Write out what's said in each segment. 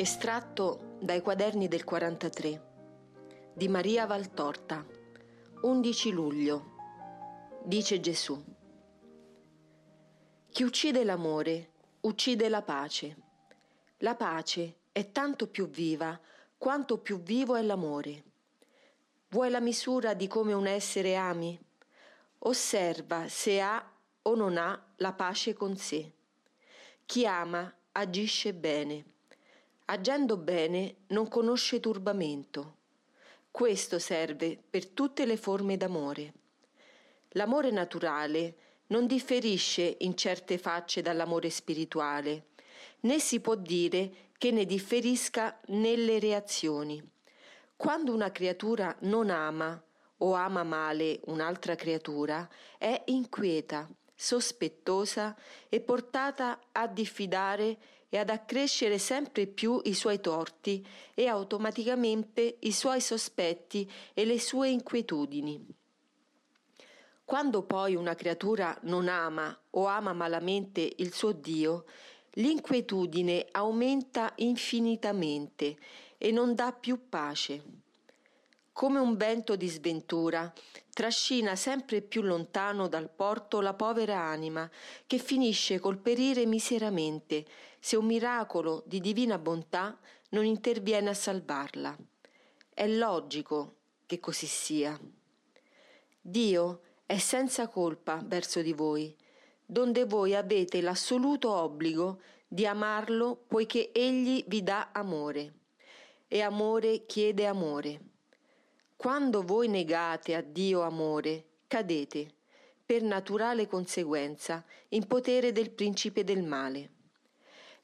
Estratto dai quaderni del 43 di Maria Valtorta, 11 luglio. Dice Gesù. Chi uccide l'amore uccide la pace. La pace è tanto più viva quanto più vivo è l'amore. Vuoi la misura di come un essere ami? Osserva se ha o non ha la pace con sé. Chi ama agisce bene. Agendo bene non conosce turbamento. Questo serve per tutte le forme d'amore. L'amore naturale non differisce in certe facce dall'amore spirituale, né si può dire che ne differisca nelle reazioni. Quando una creatura non ama o ama male un'altra creatura, è inquieta, sospettosa e portata a diffidare e ad accrescere sempre più i suoi torti e automaticamente i suoi sospetti e le sue inquietudini. Quando poi una creatura non ama o ama malamente il suo Dio, l'inquietudine aumenta infinitamente e non dà più pace come un vento di sventura, trascina sempre più lontano dal porto la povera anima, che finisce col perire miseramente, se un miracolo di divina bontà non interviene a salvarla. È logico che così sia. Dio è senza colpa verso di voi, donde voi avete l'assoluto obbligo di amarlo poiché egli vi dà amore. E amore chiede amore. Quando voi negate a Dio amore, cadete, per naturale conseguenza, in potere del principe del male.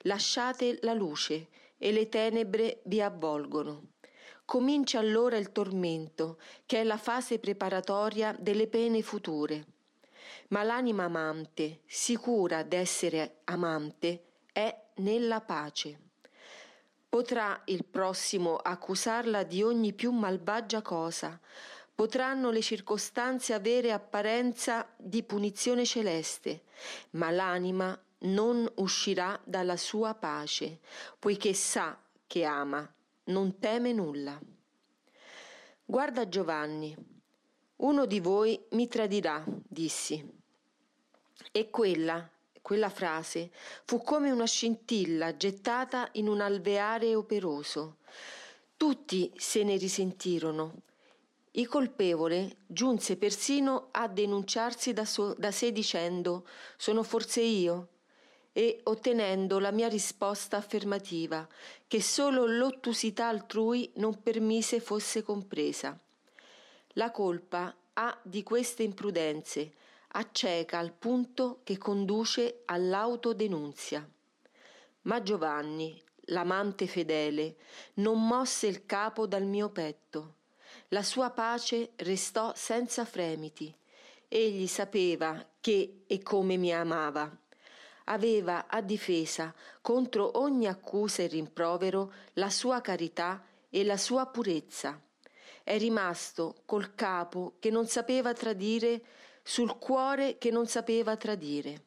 Lasciate la luce e le tenebre vi avvolgono. Comincia allora il tormento, che è la fase preparatoria delle pene future. Ma l'anima amante, sicura d'essere amante, è nella pace. Potrà il prossimo accusarla di ogni più malvagia cosa, potranno le circostanze avere apparenza di punizione celeste, ma l'anima non uscirà dalla sua pace, poiché sa che ama, non teme nulla. Guarda Giovanni, uno di voi mi tradirà, dissi. E quella, quella frase fu come una scintilla gettata in un alveare operoso. Tutti se ne risentirono. Il colpevole giunse persino a denunciarsi da, so, da sé dicendo sono forse io e ottenendo la mia risposta affermativa, che solo l'ottusità altrui non permise fosse compresa. La colpa ha di queste imprudenze, acceca al punto che conduce all'autodenunzia. Ma Giovanni, l'amante fedele, non mosse il capo dal mio petto. La sua pace restò senza fremiti. Egli sapeva che e come mi amava. Aveva a difesa contro ogni accusa e rimprovero la sua carità e la sua purezza. È rimasto col capo che non sapeva tradire sul cuore che non sapeva tradire.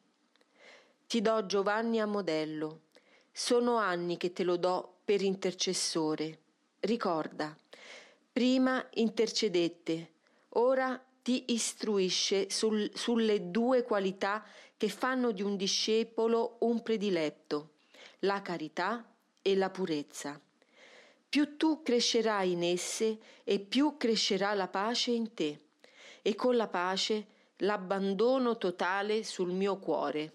Ti do Giovanni a modello. Sono anni che te lo do per intercessore. Ricorda, prima intercedette, ora ti istruisce sul, sulle due qualità che fanno di un discepolo un prediletto, la carità e la purezza. Più tu crescerai in esse e più crescerà la pace in te, e con la pace l'abbandono totale sul mio cuore.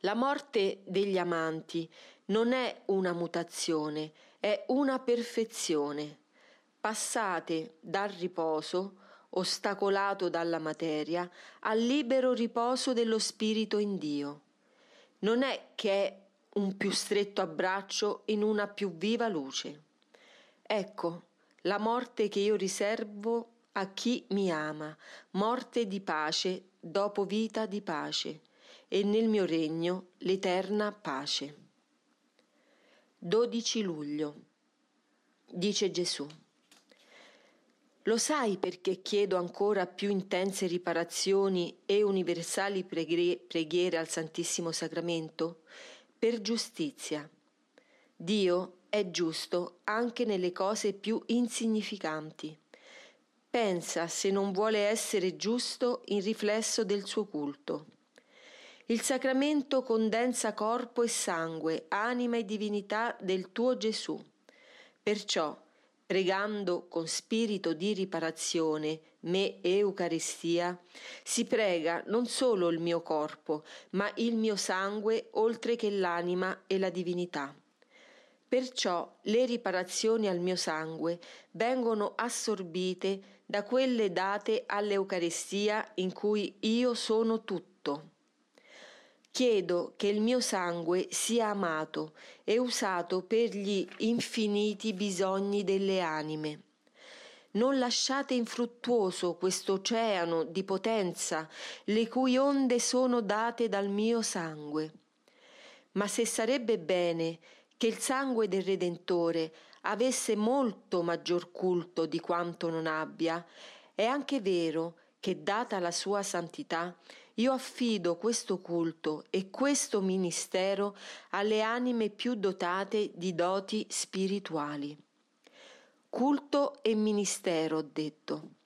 La morte degli amanti non è una mutazione, è una perfezione. Passate dal riposo, ostacolato dalla materia, al libero riposo dello spirito in Dio. Non è che è un più stretto abbraccio in una più viva luce. Ecco, la morte che io riservo a chi mi ama, morte di pace dopo vita di pace, e nel mio regno l'eterna pace. 12 luglio. Dice Gesù. Lo sai perché chiedo ancora più intense riparazioni e universali preghiere al Santissimo Sacramento? Per giustizia. Dio è giusto anche nelle cose più insignificanti. Pensa se non vuole essere giusto in riflesso del suo culto. Il sacramento condensa corpo e sangue, anima e divinità del tuo Gesù. Perciò, pregando con spirito di riparazione me Eucaristia, si prega non solo il mio corpo, ma il mio sangue oltre che l'anima e la divinità. Perciò le riparazioni al mio sangue vengono assorbite da quelle date all'Eucaristia in cui io sono tutto. Chiedo che il mio sangue sia amato e usato per gli infiniti bisogni delle anime. Non lasciate infruttuoso questo oceano di potenza, le cui onde sono date dal mio sangue. Ma se sarebbe bene che il sangue del Redentore avesse molto maggior culto di quanto non abbia, è anche vero che data la sua santità, io affido questo culto e questo ministero alle anime più dotate di doti spirituali. Culto e ministero, ho detto.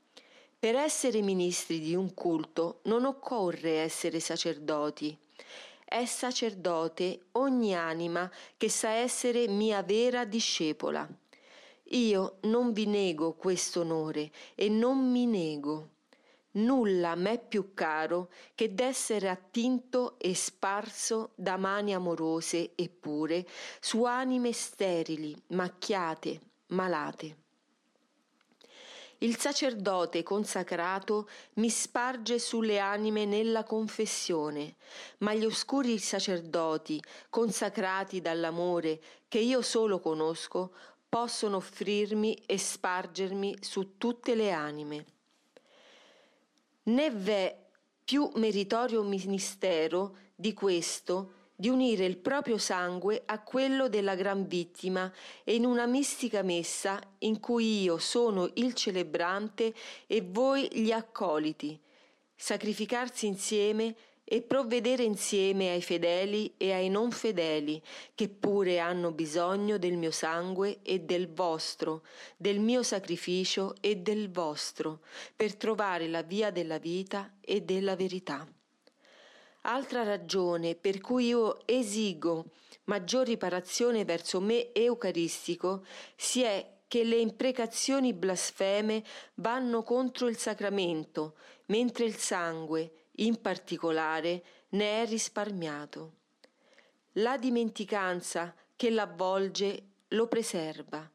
Per essere ministri di un culto non occorre essere sacerdoti. È sacerdote ogni anima che sa essere mia vera discepola. Io non vi nego questo onore e non mi nego. Nulla m'è più caro che d'essere attinto e sparso da mani amorose e pure su anime sterili, macchiate, malate. Il sacerdote consacrato mi sparge sulle anime nella confessione, ma gli oscuri sacerdoti consacrati dall'amore che io solo conosco possono offrirmi e spargermi su tutte le anime. Né v'è più meritorio ministero di questo di unire il proprio sangue a quello della gran vittima e in una mistica messa in cui io sono il celebrante e voi gli accoliti, sacrificarsi insieme e provvedere insieme ai fedeli e ai non fedeli, che pure hanno bisogno del mio sangue e del vostro, del mio sacrificio e del vostro, per trovare la via della vita e della verità. Altra ragione per cui io esigo maggior riparazione verso me eucaristico si è che le imprecazioni blasfeme vanno contro il sacramento, mentre il sangue, in particolare, ne è risparmiato. La dimenticanza che l'avvolge lo preserva.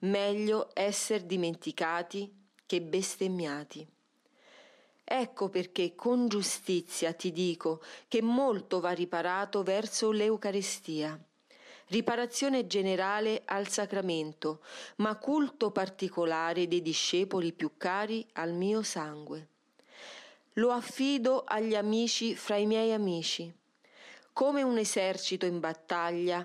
Meglio essere dimenticati che bestemmiati. Ecco perché con giustizia ti dico che molto va riparato verso l'Eucaristia. Riparazione generale al sacramento, ma culto particolare dei discepoli più cari al mio sangue lo affido agli amici fra i miei amici. Come un esercito in battaglia,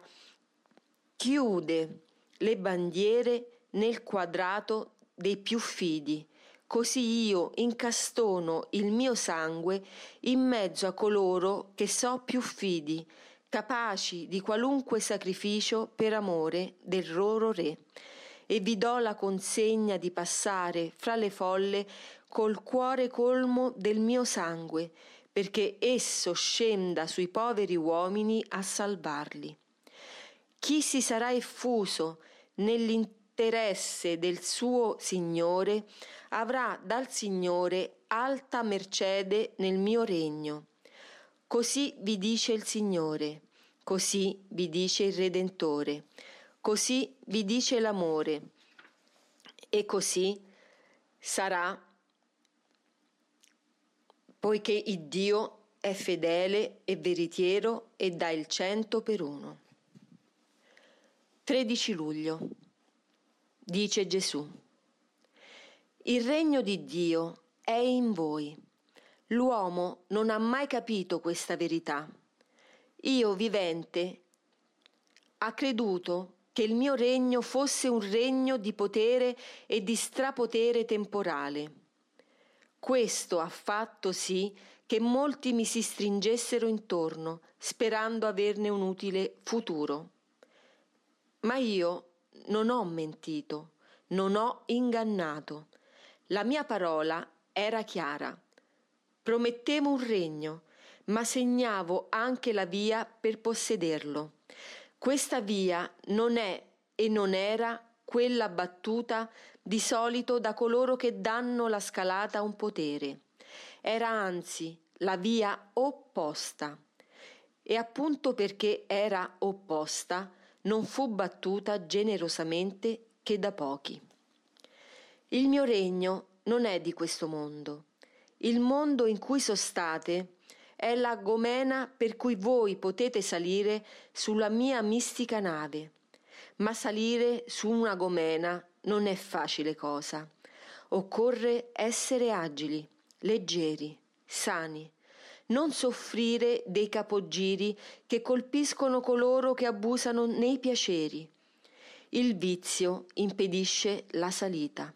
chiude le bandiere nel quadrato dei più fidi, così io incastono il mio sangue in mezzo a coloro che so più fidi, capaci di qualunque sacrificio per amore del loro Re, e vi do la consegna di passare fra le folle col cuore colmo del mio sangue, perché esso scenda sui poveri uomini a salvarli. Chi si sarà effuso nell'interesse del suo Signore avrà dal Signore alta mercede nel mio regno. Così vi dice il Signore, così vi dice il Redentore, così vi dice l'amore, e così sarà poiché il Dio è fedele e veritiero e dà il cento per uno. 13 luglio. Dice Gesù. Il regno di Dio è in voi. L'uomo non ha mai capito questa verità. Io, vivente, ha creduto che il mio regno fosse un regno di potere e di strapotere temporale questo ha fatto sì che molti mi si stringessero intorno, sperando averne un utile futuro. Ma io non ho mentito, non ho ingannato. La mia parola era chiara. Promettevo un regno, ma segnavo anche la via per possederlo. Questa via non è e non era quella battuta di solito da coloro che danno la scalata a un potere. Era anzi la via opposta. E appunto perché era opposta, non fu battuta generosamente che da pochi. Il mio regno non è di questo mondo. Il mondo in cui sostate è la gomena per cui voi potete salire sulla mia mistica nave. Ma salire su una gomena non è facile cosa. Occorre essere agili, leggeri, sani, non soffrire dei capogiri che colpiscono coloro che abusano nei piaceri. Il vizio impedisce la salita,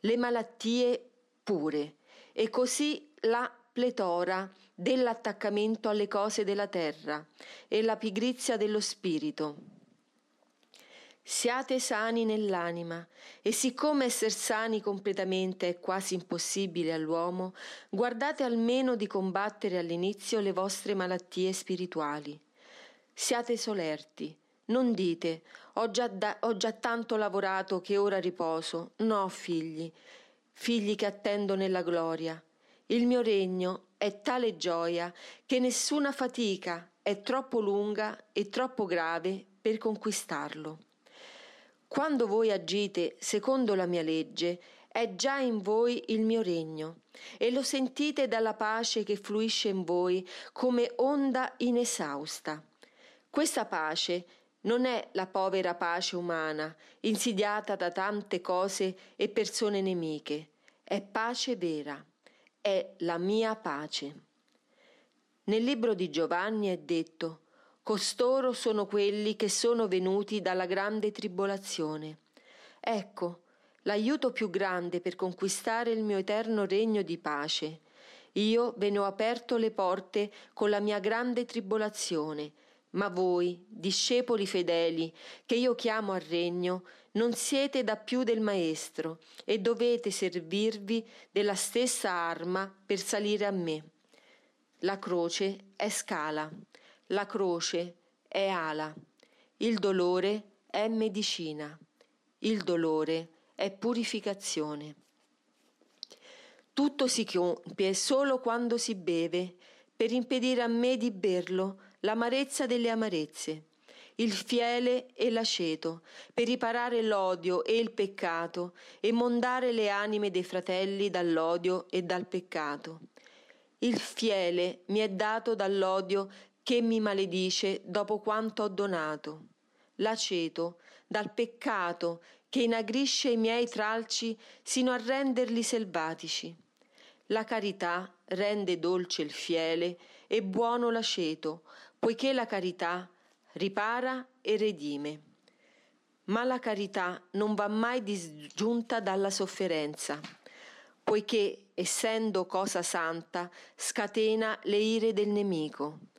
le malattie pure, e così la pletora dell'attaccamento alle cose della terra e la pigrizia dello spirito. Siate sani nell'anima e siccome essere sani completamente è quasi impossibile all'uomo, guardate almeno di combattere all'inizio le vostre malattie spirituali. Siate solerti, non dite ho già, da, ho già tanto lavorato che ora riposo. No, figli, figli che attendo nella gloria. Il mio regno è tale gioia che nessuna fatica è troppo lunga e troppo grave per conquistarlo. Quando voi agite secondo la mia legge, è già in voi il mio regno, e lo sentite dalla pace che fluisce in voi come onda inesausta. Questa pace non è la povera pace umana, insidiata da tante cose e persone nemiche, è pace vera, è la mia pace. Nel libro di Giovanni è detto Costoro sono quelli che sono venuti dalla grande tribolazione. Ecco, l'aiuto più grande per conquistare il mio eterno regno di pace. Io ve ne ho aperto le porte con la mia grande tribolazione, ma voi, discepoli fedeli, che io chiamo al regno, non siete da più del Maestro e dovete servirvi della stessa arma per salire a me. La croce è scala. La croce è ala, il dolore è medicina, il dolore è purificazione. Tutto si compie solo quando si beve, per impedire a me di berlo l'amarezza delle amarezze, il fiele e l'aceto, per riparare l'odio e il peccato e mondare le anime dei fratelli dall'odio e dal peccato. Il fiele mi è dato dall'odio che mi maledice dopo quanto ho donato. L'aceto dal peccato che inagrisce i miei tralci sino a renderli selvatici. La carità rende dolce il fiele e buono l'aceto, poiché la carità ripara e redime. Ma la carità non va mai disgiunta dalla sofferenza, poiché, essendo cosa santa, scatena le ire del nemico.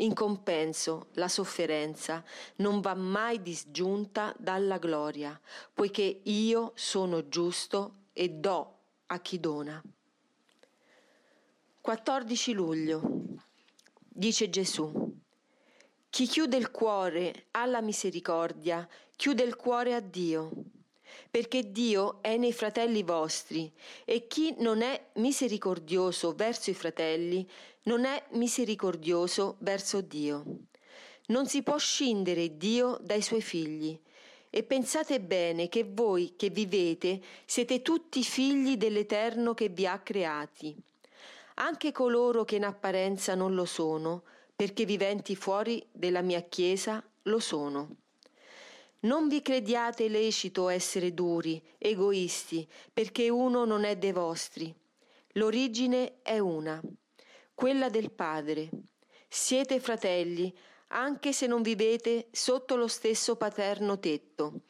In compenso, la sofferenza non va mai disgiunta dalla gloria, poiché io sono giusto e do a chi dona. 14 luglio. Dice Gesù. Chi chiude il cuore alla misericordia, chiude il cuore a Dio perché Dio è nei fratelli vostri e chi non è misericordioso verso i fratelli non è misericordioso verso Dio. Non si può scindere Dio dai suoi figli. E pensate bene che voi che vivete siete tutti figli dell'Eterno che vi ha creati. Anche coloro che in apparenza non lo sono, perché viventi fuori della mia Chiesa, lo sono. Non vi crediate lecito essere duri, egoisti, perché uno non è dei vostri. L'origine è una, quella del Padre. Siete fratelli, anche se non vivete sotto lo stesso paterno tetto.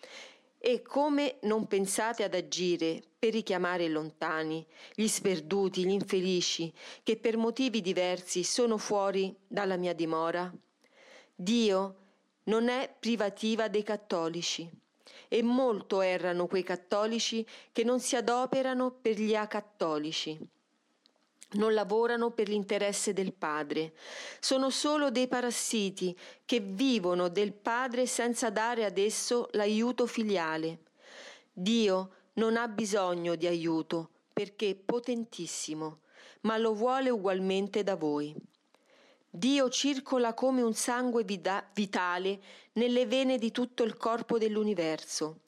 E come non pensate ad agire per richiamare i lontani, gli sperduti, gli infelici, che per motivi diversi sono fuori dalla mia dimora? Dio non è privativa dei cattolici. E molto errano quei cattolici che non si adoperano per gli acattolici non lavorano per l'interesse del padre, sono solo dei parassiti che vivono del padre senza dare ad esso l'aiuto filiale. Dio non ha bisogno di aiuto perché è potentissimo, ma lo vuole ugualmente da voi. Dio circola come un sangue vitale nelle vene di tutto il corpo dell'universo.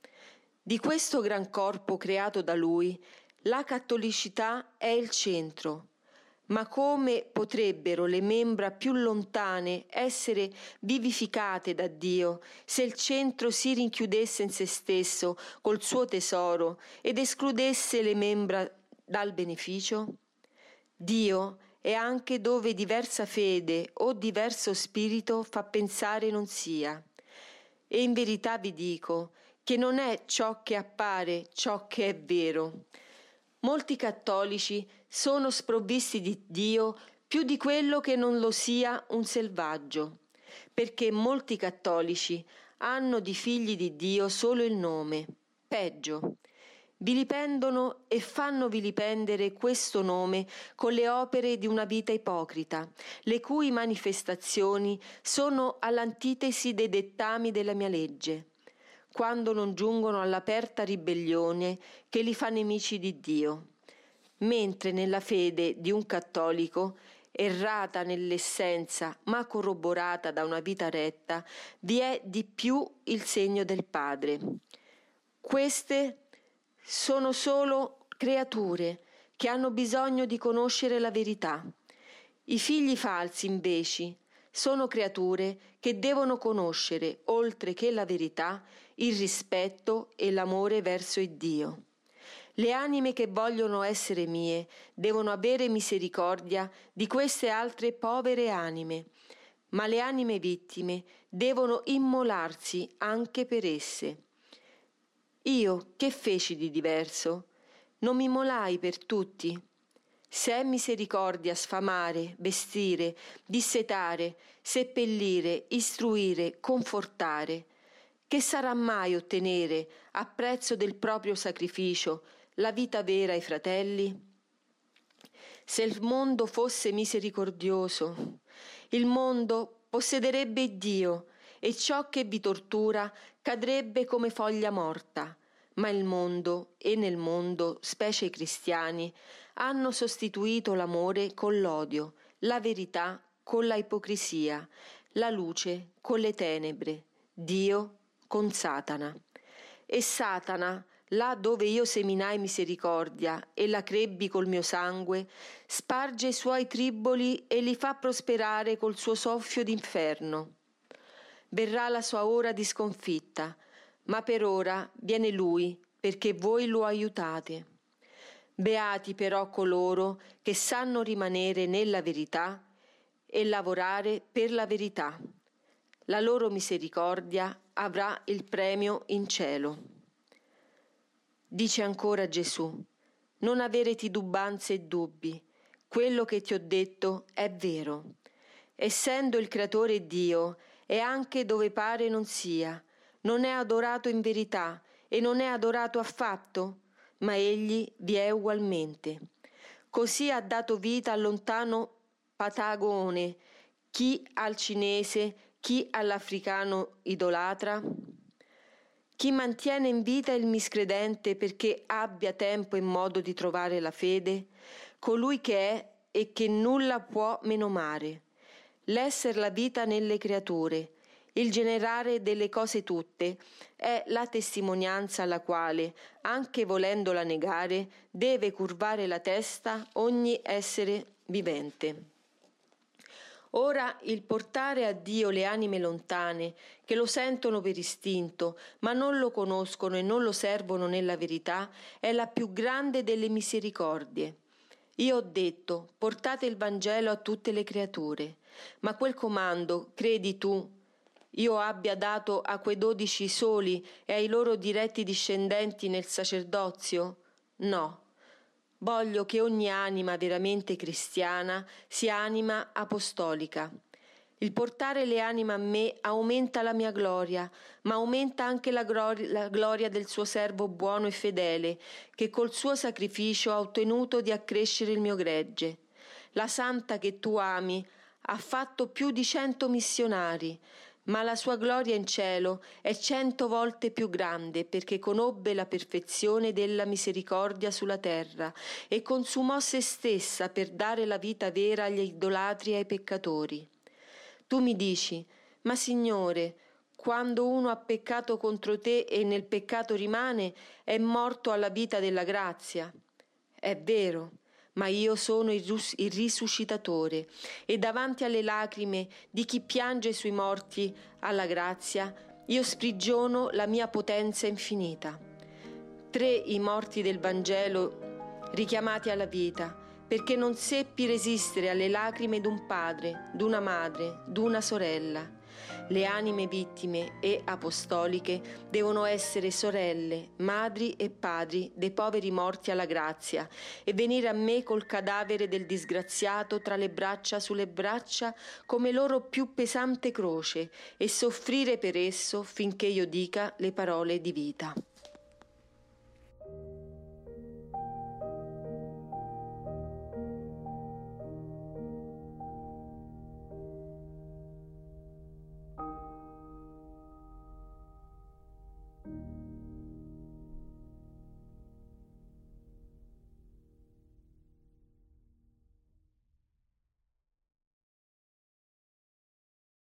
Di questo gran corpo creato da Lui, la cattolicità è il centro ma come potrebbero le membra più lontane essere vivificate da Dio se il centro si rinchiudesse in se stesso col suo tesoro ed escludesse le membra dal beneficio? Dio è anche dove diversa fede o diverso spirito fa pensare non sia. E in verità vi dico che non è ciò che appare ciò che è vero. Molti cattolici sono sprovvisti di Dio più di quello che non lo sia un selvaggio, perché molti cattolici hanno di figli di Dio solo il nome, peggio. Vilipendono e fanno vilipendere questo nome con le opere di una vita ipocrita, le cui manifestazioni sono all'antitesi dei dettami della mia legge, quando non giungono all'aperta ribellione che li fa nemici di Dio mentre nella fede di un cattolico, errata nell'essenza ma corroborata da una vita retta, vi è di più il segno del Padre. Queste sono solo creature che hanno bisogno di conoscere la verità. I figli falsi, invece, sono creature che devono conoscere, oltre che la verità, il rispetto e l'amore verso il Dio. Le anime che vogliono essere mie devono avere misericordia di queste altre povere anime, ma le anime vittime devono immolarsi anche per esse. Io che feci di diverso? Non mi immolai per tutti. Se è misericordia sfamare, vestire, dissetare, seppellire, istruire, confortare, che sarà mai ottenere, a prezzo del proprio sacrificio, la vita vera ai fratelli? Se il mondo fosse misericordioso, il mondo possederebbe Dio e ciò che vi tortura cadrebbe come foglia morta. Ma il mondo e nel mondo, specie i cristiani, hanno sostituito l'amore con l'odio, la verità con la ipocrisia, la luce con le tenebre, Dio con Satana. E Satana là dove io seminai misericordia e la crebbi col mio sangue, sparge i suoi triboli e li fa prosperare col suo soffio d'inferno. Verrà la sua ora di sconfitta, ma per ora viene lui, perché voi lo aiutate. Beati però coloro che sanno rimanere nella verità e lavorare per la verità. La loro misericordia avrà il premio in cielo. Dice ancora Gesù, non avere titubanze e dubbi, quello che ti ho detto è vero. Essendo il Creatore Dio, è anche dove pare non sia, non è adorato in verità e non è adorato affatto, ma egli vi è ugualmente. Così ha dato vita al lontano Patagone, chi al cinese, chi all'africano idolatra? Chi mantiene in vita il miscredente perché abbia tempo e modo di trovare la fede? Colui che è e che nulla può menomare. L'esser la vita nelle creature, il generare delle cose tutte, è la testimonianza alla quale, anche volendola negare, deve curvare la testa ogni essere vivente. Ora il portare a Dio le anime lontane, che lo sentono per istinto, ma non lo conoscono e non lo servono nella verità, è la più grande delle misericordie. Io ho detto, portate il Vangelo a tutte le creature, ma quel comando, credi tu, io abbia dato a quei dodici soli e ai loro diretti discendenti nel sacerdozio? No, Voglio che ogni anima veramente cristiana sia anima apostolica. Il portare le anime a me aumenta la mia gloria, ma aumenta anche la, gloria, la gloria del suo servo buono e fedele, che col suo sacrificio ha ottenuto di accrescere il mio gregge. La santa che tu ami ha fatto più di cento missionari, ma la sua gloria in cielo è cento volte più grande perché conobbe la perfezione della misericordia sulla terra e consumò se stessa per dare la vita vera agli idolatri e ai peccatori. Tu mi dici, ma Signore, quando uno ha peccato contro te e nel peccato rimane, è morto alla vita della grazia. È vero, ma io sono il, rus- il risuscitatore e davanti alle lacrime di chi piange sui morti alla grazia, io sprigiono la mia potenza infinita. Tre i morti del Vangelo richiamati alla vita, perché non seppi resistere alle lacrime d'un padre, d'una madre, d'una sorella. Le anime vittime e apostoliche devono essere sorelle, madri e padri dei poveri morti alla grazia e venire a me col cadavere del disgraziato tra le braccia sulle braccia come loro più pesante croce e soffrire per esso finché io dica le parole di vita.